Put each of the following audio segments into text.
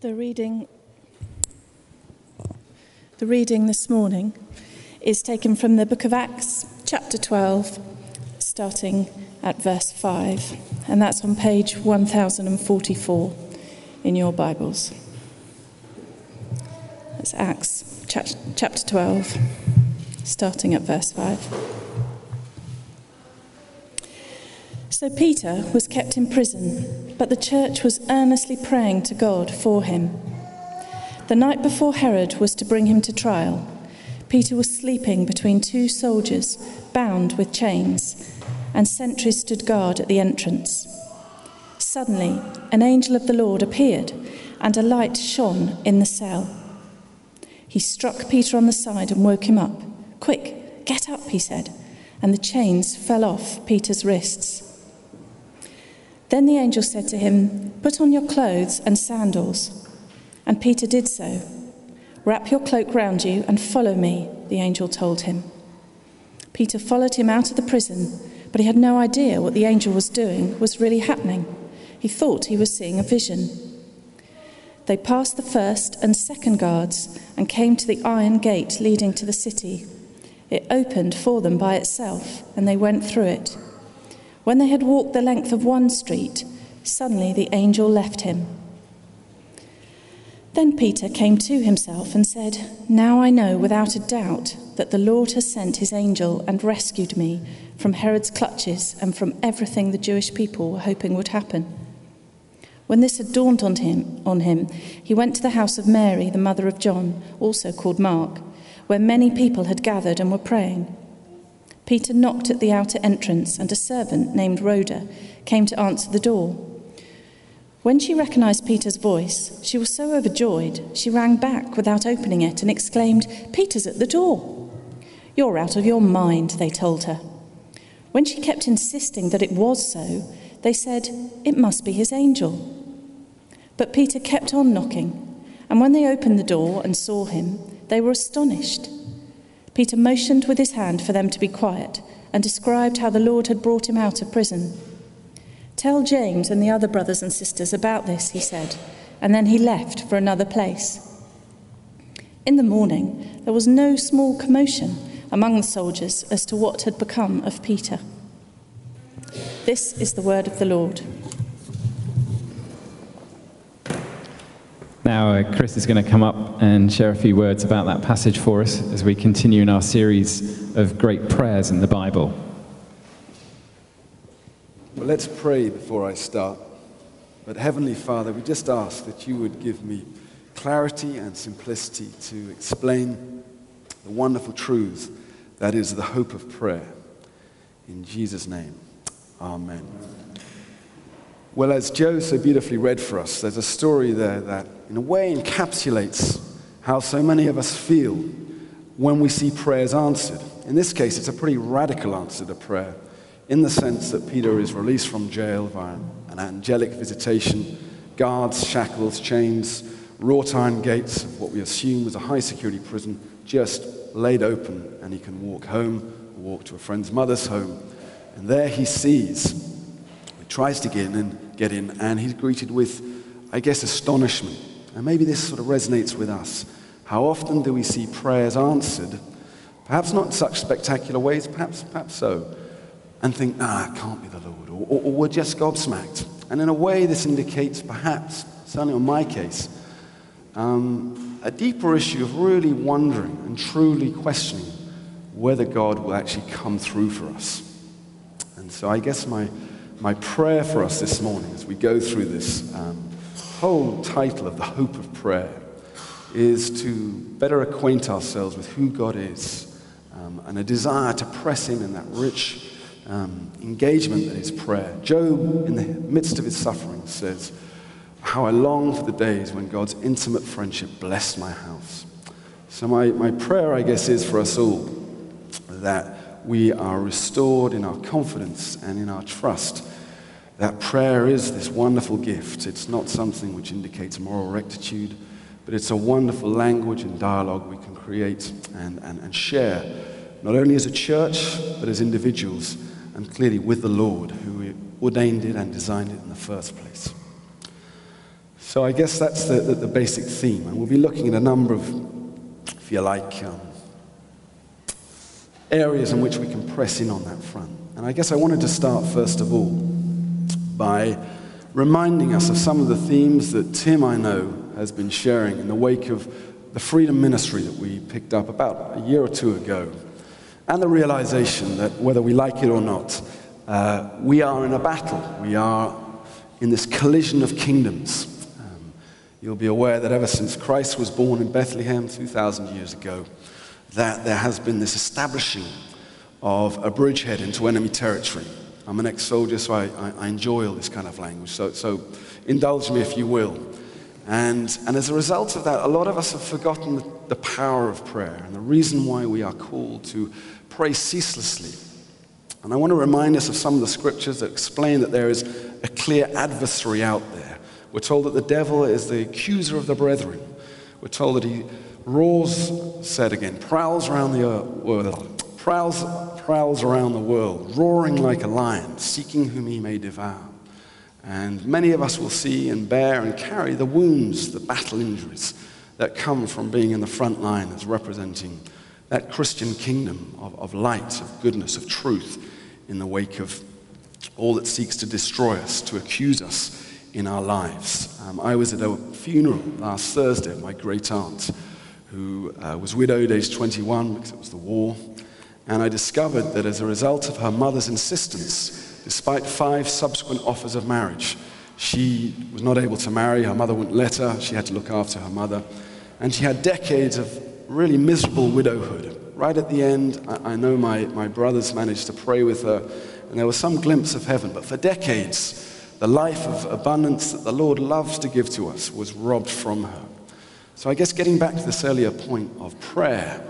The reading, the reading this morning is taken from the book of Acts, chapter 12, starting at verse 5, and that's on page 1044 in your Bibles. That's Acts chapter 12, starting at verse 5. So Peter was kept in prison, but the church was earnestly praying to God for him. The night before Herod was to bring him to trial, Peter was sleeping between two soldiers bound with chains, and sentries stood guard at the entrance. Suddenly, an angel of the Lord appeared, and a light shone in the cell. He struck Peter on the side and woke him up. Quick, get up, he said, and the chains fell off Peter's wrists. Then the angel said to him, Put on your clothes and sandals. And Peter did so. Wrap your cloak round you and follow me, the angel told him. Peter followed him out of the prison, but he had no idea what the angel was doing was really happening. He thought he was seeing a vision. They passed the first and second guards and came to the iron gate leading to the city. It opened for them by itself, and they went through it. When they had walked the length of one street, suddenly the angel left him. Then Peter came to himself and said, Now I know without a doubt that the Lord has sent his angel and rescued me from Herod's clutches and from everything the Jewish people were hoping would happen. When this had dawned on him, on him, he went to the house of Mary, the mother of John, also called Mark, where many people had gathered and were praying. Peter knocked at the outer entrance, and a servant named Rhoda came to answer the door. When she recognized Peter's voice, she was so overjoyed, she rang back without opening it and exclaimed, Peter's at the door. You're out of your mind, they told her. When she kept insisting that it was so, they said, It must be his angel. But Peter kept on knocking, and when they opened the door and saw him, they were astonished. Peter motioned with his hand for them to be quiet and described how the Lord had brought him out of prison. Tell James and the other brothers and sisters about this, he said, and then he left for another place. In the morning, there was no small commotion among the soldiers as to what had become of Peter. This is the word of the Lord. Now, uh, Chris is going to come up and share a few words about that passage for us as we continue in our series of great prayers in the Bible. Well, let's pray before I start. But, Heavenly Father, we just ask that you would give me clarity and simplicity to explain the wonderful truths that is the hope of prayer. In Jesus' name, Amen. Well, as Joe so beautifully read for us, there's a story there that, in a way, encapsulates how so many of us feel when we see prayers answered. In this case, it's a pretty radical answer to prayer, in the sense that Peter is released from jail via an angelic visitation, guards, shackles, chains, wrought iron gates of what we assume was a high security prison just laid open, and he can walk home, walk to a friend's mother's home. And there he sees, he tries to get in, and get in, and he's greeted with, I guess, astonishment. And maybe this sort of resonates with us. How often do we see prayers answered, perhaps not in such spectacular ways, perhaps, perhaps so, and think, ah, it can't be the Lord, or, or, or we're just gobsmacked. And in a way, this indicates, perhaps, certainly in my case, um, a deeper issue of really wondering and truly questioning whether God will actually come through for us. And so I guess my my prayer for us this morning as we go through this um, whole title of the hope of prayer is to better acquaint ourselves with who God is um, and a desire to press in in that rich um, engagement that is prayer. Job, in the midst of his suffering, says, How I long for the days when God's intimate friendship blessed my house. So, my, my prayer, I guess, is for us all that we are restored in our confidence and in our trust that prayer is this wonderful gift. It's not something which indicates moral rectitude, but it's a wonderful language and dialogue we can create and, and, and share, not only as a church, but as individuals, and clearly with the Lord who ordained it and designed it in the first place. So I guess that's the, the, the, basic theme. And we'll be looking at a number of, if you like, um, areas in which we can press in on that front. And I guess I wanted to start, first of all, by reminding us of some of the themes that Tim, I know, has been sharing in the wake of the Freedom Ministry that we picked up about a year or two ago. And the realization that whether we like it or not, uh, we are in a battle. We are in this collision of kingdoms. Um, you'll be aware that ever since Christ was born in Bethlehem 2,000 years ago, that there has been this establishing of a bridgehead into enemy territory. I'm an ex soldier, so I, I, I, enjoy all this kind of language. So, so indulge me if you will. And, and as a result of that, a lot of us have forgotten the, the power of prayer and the reason why we are called to pray ceaselessly. And I want to remind us of some of the scriptures that explain that there is a clear adversary out there. We're told that the devil is the accuser of the brethren. We're told that he roars, said again, prowls around the earth, prowls, prowls around the world, roaring like a lion, seeking whom he may devour. And many of us will see and bear and carry the wounds, the battle injuries that come from being in the front line as representing that Christian kingdom of, of light, of goodness, of truth in the wake of all that seeks to destroy us, to accuse us in our lives. Um, I was at a funeral last Thursday of my great aunt who uh, was widowed, aged 21, because it was the war. And I discovered that as a result of her mother's insistence, despite five subsequent offers of marriage, she was not able to marry. Her mother wouldn't let her. She had to look after her mother. And she had decades of really miserable widowhood. Right at the end, I, I know my, my brothers managed to pray with her, and there was some glimpse of heaven. But for decades, the life of abundance that the Lord loves to give to us was robbed from her. So I guess getting back to this earlier point of prayer,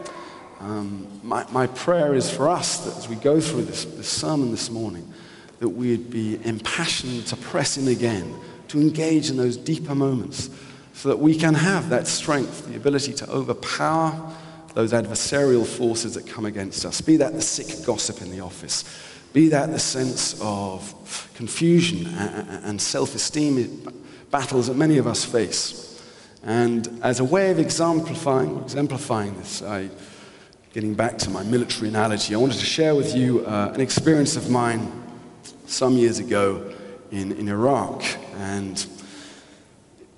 um, my, my prayer is for us that as we go through this, this sermon this morning, that we'd be impassioned to press in again, to engage in those deeper moments, so that we can have that strength, the ability to overpower those adversarial forces that come against us. Be that the sick gossip in the office, be that the sense of confusion and self esteem battles that many of us face. And as a way of exemplifying, exemplifying this, I, getting back to my military analogy, I wanted to share with you uh, an experience of mine some years ago in, in Iraq. And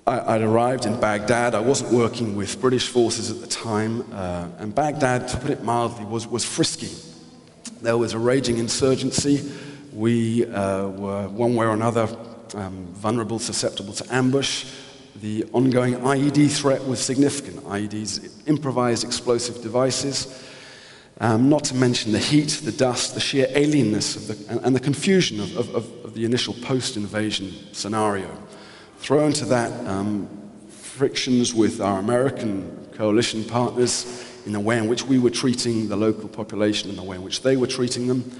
I, would arrived in Baghdad. I wasn't working with British forces at the time. Uh, and Baghdad, to put it mildly, was, was frisky. There was a raging insurgency. We uh, were, one way or another, um, vulnerable, susceptible to ambush the ongoing IED threat was significant. IEDs, improvised explosive devices, um, not to mention the heat, the dust, the sheer alienness the, and, and, the confusion of, of, of the initial post invasion scenario. Throw into that um, frictions with our American coalition partners in the way in which we were treating the local population and the way in which they were treating them.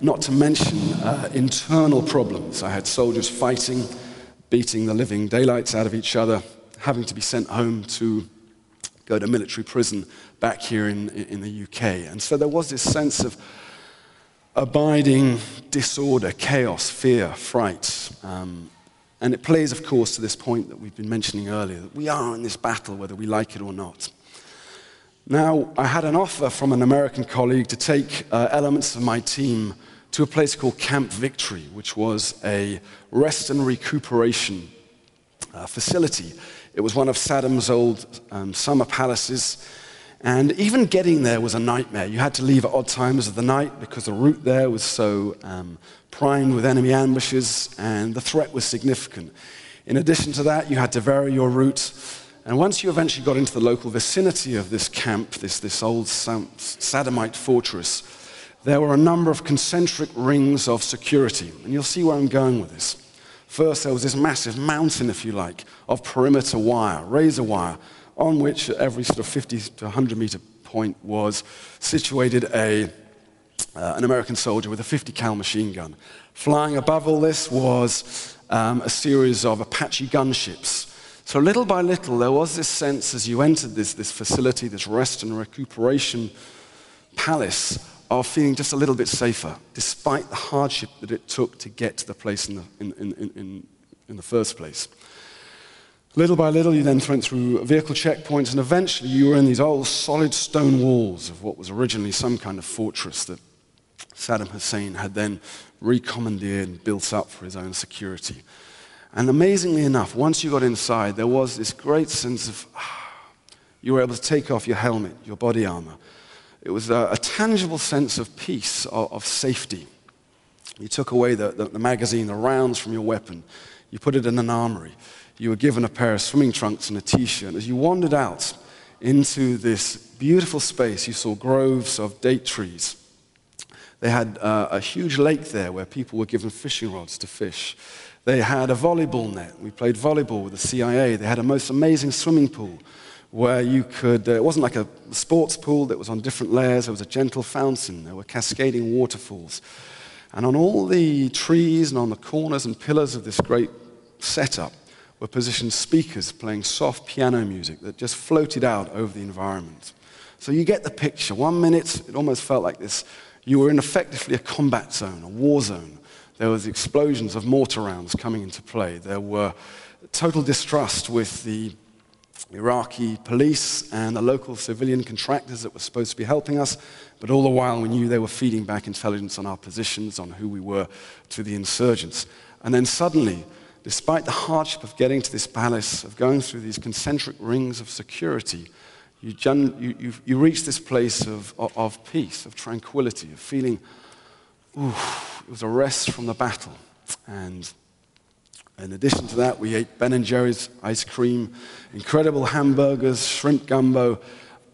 Not to mention uh, internal problems. I had soldiers fighting beating the living daylights out of each other, having to be sent home to go to military prison back here in, in the UK. And so there was this sense of abiding disorder, chaos, fear, fright. Um, and it plays, of course, to this point that we've been mentioning earlier that we are in this battle whether we like it or not. Now, I had an offer from an American colleague to take uh, elements of my team to a place called Camp Victory, which was a rest and recuperation uh, facility. It was one of Saddam's old um, summer palaces. And even getting there was a nightmare. You had to leave at odd times of the night because the route there was so um, primed with enemy ambushes and the threat was significant. In addition to that, you had to vary your route. And once you eventually got into the local vicinity of this camp, this, this old Saddamite fortress, there were a number of concentric rings of security. And you'll see where I'm going with this. First, there was this massive mountain, if you like, of perimeter wire, razor wire, on which every sort of 50 to 100 meter point was situated a, uh, an American soldier with a 50 cal machine gun. Flying above all this was um, a series of Apache gunships. So little by little, there was this sense as you entered this, this facility, this rest and recuperation palace, are feeling just a little bit safer, despite the hardship that it took to get to the place in the, in, in, in, the first place. Little by little, you then went through vehicle checkpoints, and eventually you were in these old solid stone walls of what was originally some kind of fortress that Saddam Hussein had then recommandeered and built up for his own security. And amazingly enough, once you got inside, there was this great sense of ah, you were able to take off your helmet, your body armor. It was a, a tangible sense of peace, of, of, safety. You took away the, the, the magazine, the rounds from your weapon. You put it in an armory. You were given a pair of swimming trunks and a t shirt. As you wandered out into this beautiful space, you saw groves of date trees. They had uh, a huge lake there where people were given fishing rods to fish. They had a volleyball net. We played volleyball with the CIA. They had a most amazing swimming pool where you could, uh, it wasn't like a sports pool that was on different layers. There was a gentle fountain. There were cascading waterfalls. And on all the trees and on the corners and pillars of this great setup were positioned speakers playing soft piano music that just floated out over the environment. So you get the picture. One minute, it almost felt like this. You were in effectively a combat zone, a war zone. There was explosions of mortar rounds coming into play. There were total distrust with the Iraqi police and the local civilian contractors that were supposed to be helping us, but all the while we knew they were feeding back intelligence on our positions, on who we were to the insurgents. And then suddenly, despite the hardship of getting to this palace, of going through these concentric rings of security, you, you, you, you reach this place of, of, of peace, of tranquility, of feeling Ooh, it was a rest from the battle. And in addition to that, we ate Ben and Jerry's ice cream, incredible hamburgers, shrimp gumbo,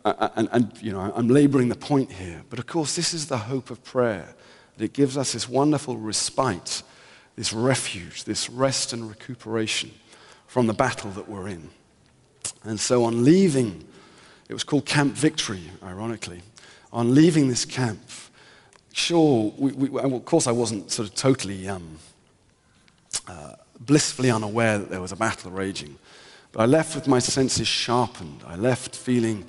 and, and, you know, I'm laboring the point here. But of course, this is the hope of prayer. That it gives us this wonderful respite, this refuge, this rest and recuperation from the battle that we're in. And so on leaving, it was called Camp Victory, ironically. On leaving this camp, sure, we, we, of course, I wasn't sort of totally um, uh, blissfully unaware that there was a battle raging. But I left with my senses sharpened. I left feeling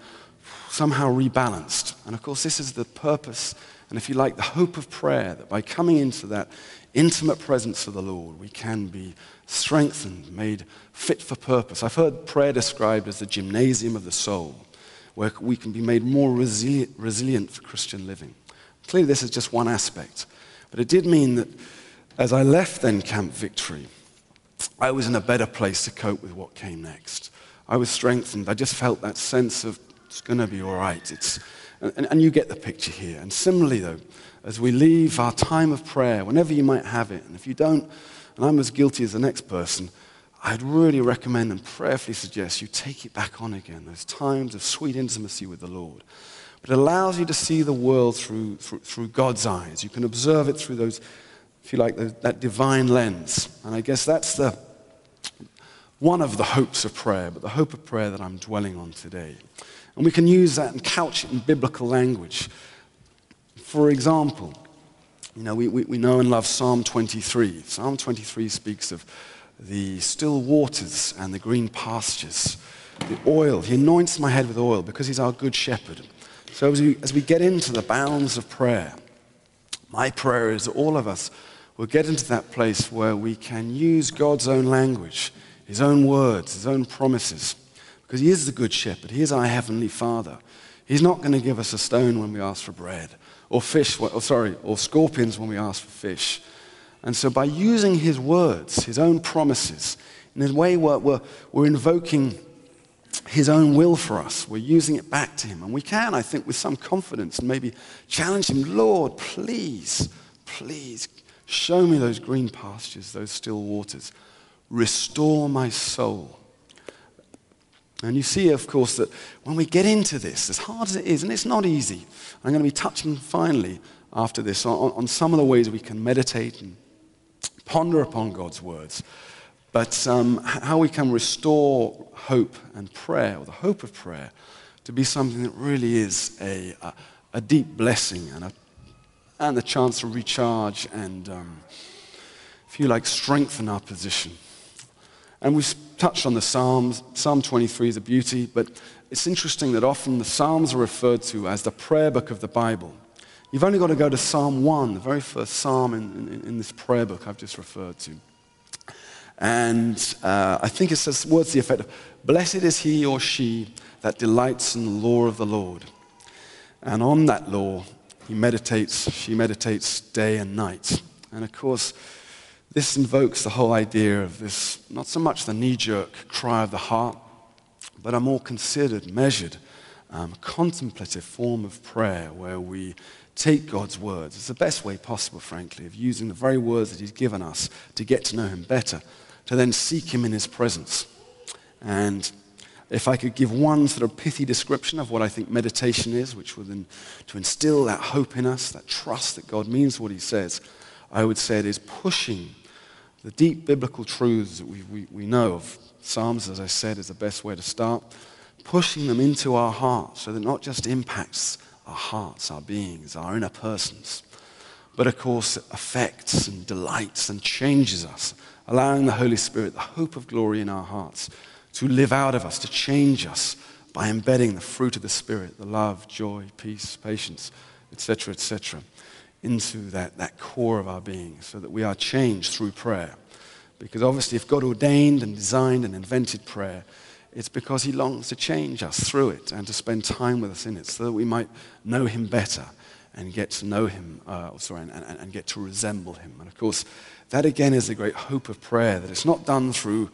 somehow rebalanced. And of course, this is the purpose, and if you like, the hope of prayer that by coming into that intimate presence of the Lord, we can be strengthened, made fit for purpose. I've heard prayer described as the gymnasium of the soul, where we can be made more resilient, resilient for Christian living. Clearly, this is just one aspect. But it did mean that as I left then Camp Victory, I was in a better place to cope with what came next. I was strengthened. I just felt that sense of it's going to be all right. It's, and, and you get the picture here. And similarly, though, as we leave our time of prayer, whenever you might have it, and if you don't, and I'm as guilty as the next person, I'd really recommend and prayerfully suggest you take it back on again, those times of sweet intimacy with the Lord. But it allows you to see the world through, through, through God's eyes. You can observe it through those, if you like, that divine lens. And I guess that's the, one of the hopes of prayer, but the hope of prayer that I'm dwelling on today. And we can use that and couch it in biblical language. For example, you know, we, we, we know and love Psalm 23. Psalm 23 speaks of the still waters and the green pastures, the oil. He anoints my head with oil because he's our good shepherd. So as we, as we get into the bounds of prayer, my prayer is that all of us will get into that place where we can use God's own language, His own words, His own promises. Because He is the good shepherd, He is our heavenly Father. He's not going to give us a stone when we ask for bread, or fish, or sorry, or scorpions when we ask for fish. And so by using His words, His own promises, in a way we're, we're, we're invoking his own will for us. We're using it back to him. And we can, I think, with some confidence maybe challenge him Lord, please, please show me those green pastures, those still waters. Restore my soul. And you see, of course, that when we get into this, as hard as it is, and it's not easy, I'm going to be touching finally after this on, on some of the ways we can meditate and ponder upon God's words but um, how we can restore hope and prayer, or the hope of prayer, to be something that really is a, a, a deep blessing and a, and the chance to recharge and, um, like, strengthen our position. And we've touched on the Psalms. Psalm 23 is a beauty, but it's interesting that often the Psalms are referred to as the prayer book of the Bible. You've only got to go to Psalm 1, the very first psalm in, in, in this prayer book I've just referred to. And uh, I think it says words to the effect of, Blessed is he or she that delights in the law of the Lord. And on that law, he meditates, she meditates day and night. And of course, this invokes the whole idea of this, not so much the knee jerk cry of the heart, but a more considered, measured, um, contemplative form of prayer where we take God's words. It's the best way possible, frankly, of using the very words that He's given us to get to know Him better, to then seek Him in His presence. And if I could give one sort of pithy description of what I think meditation is, which would then to instill that hope in us, that trust that God means what He says, I would say it is pushing the deep biblical truths that we, we, we know of. Psalms, as I said, is the best way to start. Pushing them into our hearts so that not just impacts our hearts, our beings, our inner persons, but of course affects and delights and changes us, allowing the Holy Spirit, the hope of glory in our hearts, to live out of us, to change us by embedding the fruit of the Spirit, the love, joy, peace, patience, etc., etc into that, that core of our being so that we are changed through prayer. Because obviously, if God ordained and designed and invented prayer, it's because He longs to change us through it and to spend time with us in it so that we might know Him better and get to know Him, uh, sorry, and, and, and get to resemble Him. And of course, that again is the great hope of prayer that it's not done through,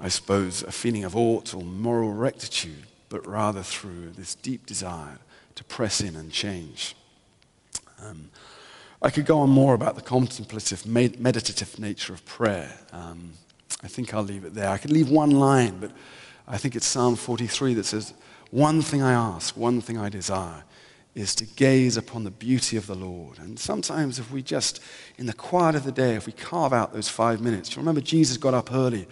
I suppose, a feeling of ought or moral rectitude, but rather through this deep desire to press in and change. Um, I could go on more about the contemplative, meditative nature of prayer. Um, I think I'll leave it there. I could leave one line, but I think it's Psalm 43 that says, One thing I ask, one thing I desire is to gaze upon the beauty of the Lord. And sometimes, if we just, in the quiet of the day, if we carve out those five minutes, you remember Jesus got up early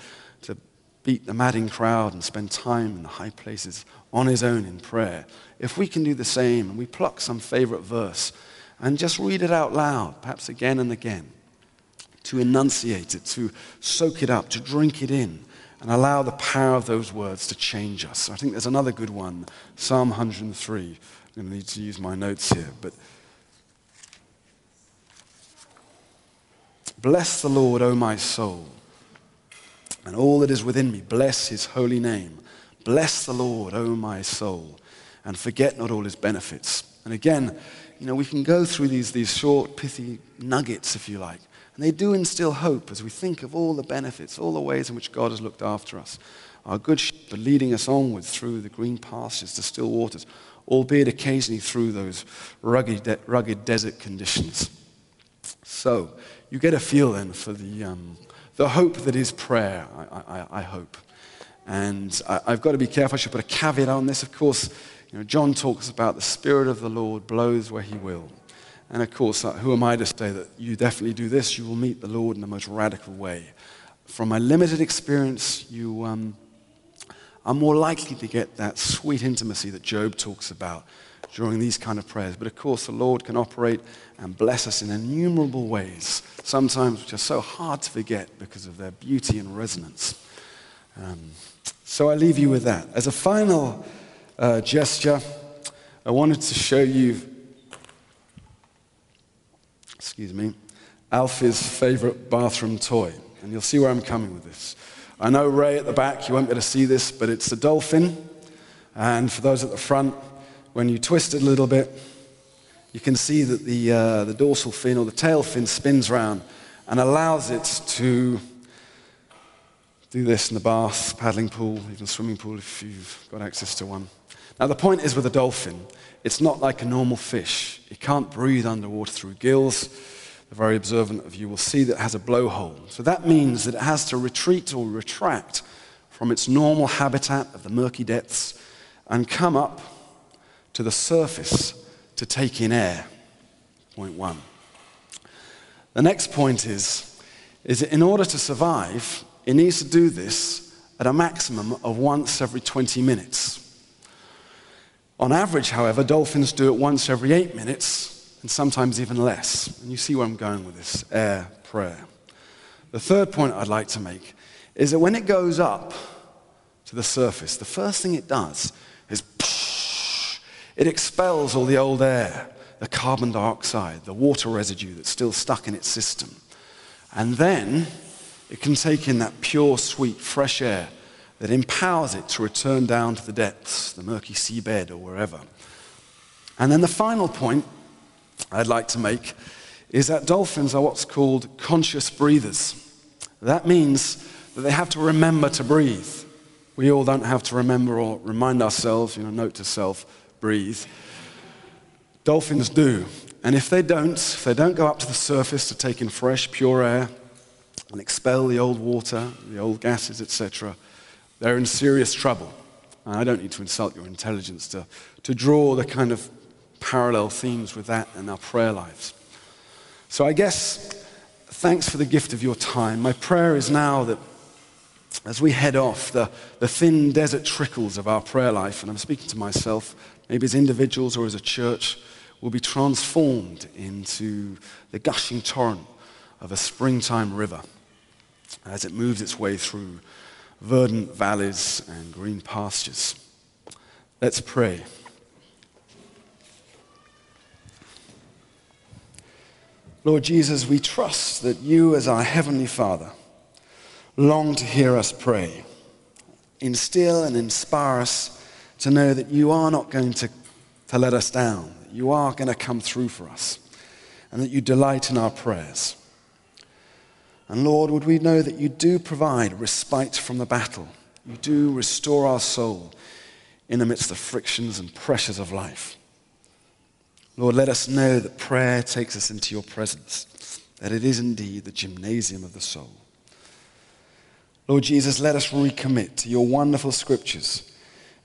beat the madding crowd and spend time in the high places on his own in prayer. If we can do the same and we pluck some favorite verse, and just read it out loud, perhaps again and again, to enunciate it, to soak it up, to drink it in, and allow the power of those words to change us. I think there's another good one, Psalm 103. I'm going to need to use my notes here, but Bless the Lord, O my soul, and all that is within me. Bless his holy name. Bless the Lord, O my soul, and forget not all his benefits. And again, you know, we can go through these, these short, pithy nuggets, if you like. And they do instill hope as we think of all the benefits, all the ways in which God has looked after us. Our good shepherd leading us onwards through the green pastures, the still waters, albeit occasionally through those rugged, de- rugged desert conditions. So, you get a feel then for the, um, the hope that is prayer, I, I, I hope. And I, have got to be careful. I should put a caveat on this. Of course, you know, John talks about the Spirit of the Lord blows where he will. And of course, uh, who am I to say that you definitely do this? You will meet the Lord in the most radical way. From my limited experience, you um, are more likely to get that sweet intimacy that Job talks about during these kind of prayers. But of course, the Lord can operate and bless us in innumerable ways, sometimes which are so hard to forget because of their beauty and resonance. Um, so I leave you with that. As a final uh, gesture, I wanted to show you, excuse me, Alfie's favorite bathroom toy. And you'll see where I'm coming with this. I know Ray at the back, you won't be able to see this, but it's a dolphin. And for those at the front, when you twist it a little bit, you can see that the, uh, the dorsal fin or the tail fin spins around and allows it to do this in the bath, paddling pool, even swimming pool if you've got access to one. Now, the point is with a dolphin, it's not like a normal fish. It can't breathe underwater through gills. The very observant of you will see that it has a blowhole. So that means that it has to retreat or retract from its normal habitat of the murky depths and come up to the surface to take in air. Point one. The next point is, is that in order to survive, it needs to do this at a maximum of once every 20 minutes. On average, however, dolphins do it once every eight minutes and sometimes even less. And you see where I'm going with this air prayer. The third point I'd like to make is that when it goes up to the surface, the first thing it does is it expels all the old air, the carbon dioxide, the water residue that's still stuck in its system. And then It can take in that pure, sweet, fresh air that empowers it to return down to the depths, the murky seabed, or wherever. And then the final point I'd like to make is that dolphins are what's called conscious breathers. That means that they have to remember to breathe. We all don't have to remember or remind ourselves, you know, note to self, breathe. Dolphins do. And if they don't, if they don't go up to the surface to take in fresh, pure air and expel the old water, the old gases, etc., they're in serious trouble. And I don't need to insult your intelligence to, to draw the kind of parallel themes with that in our prayer lives. So I guess thanks for the gift of your time. My prayer is now that as we head off the, the thin desert trickles of our prayer life, and I'm speaking to myself, maybe as individuals or as a church, will be transformed into the gushing torrent of a springtime river as it moves its way through verdant valleys and green pastures. Let's pray. Lord Jesus, we trust that you, as our Heavenly Father, long to hear us pray. Instill and inspire us to know that you are not going to, to let us down, that you are going to come through for us, and that you delight in our prayers. And Lord, would we know that you do provide respite from the battle, you do restore our soul in amidst the frictions and pressures of life. Lord, let us know that prayer takes us into your presence, that it is indeed the gymnasium of the soul. Lord Jesus, let us recommit to your wonderful scriptures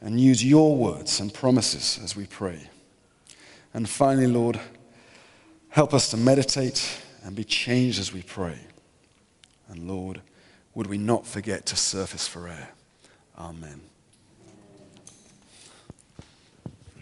and use your words and promises as we pray. And finally, Lord, help us to meditate and be changed as we pray. And Lord, would we not forget to surface for air? Amen.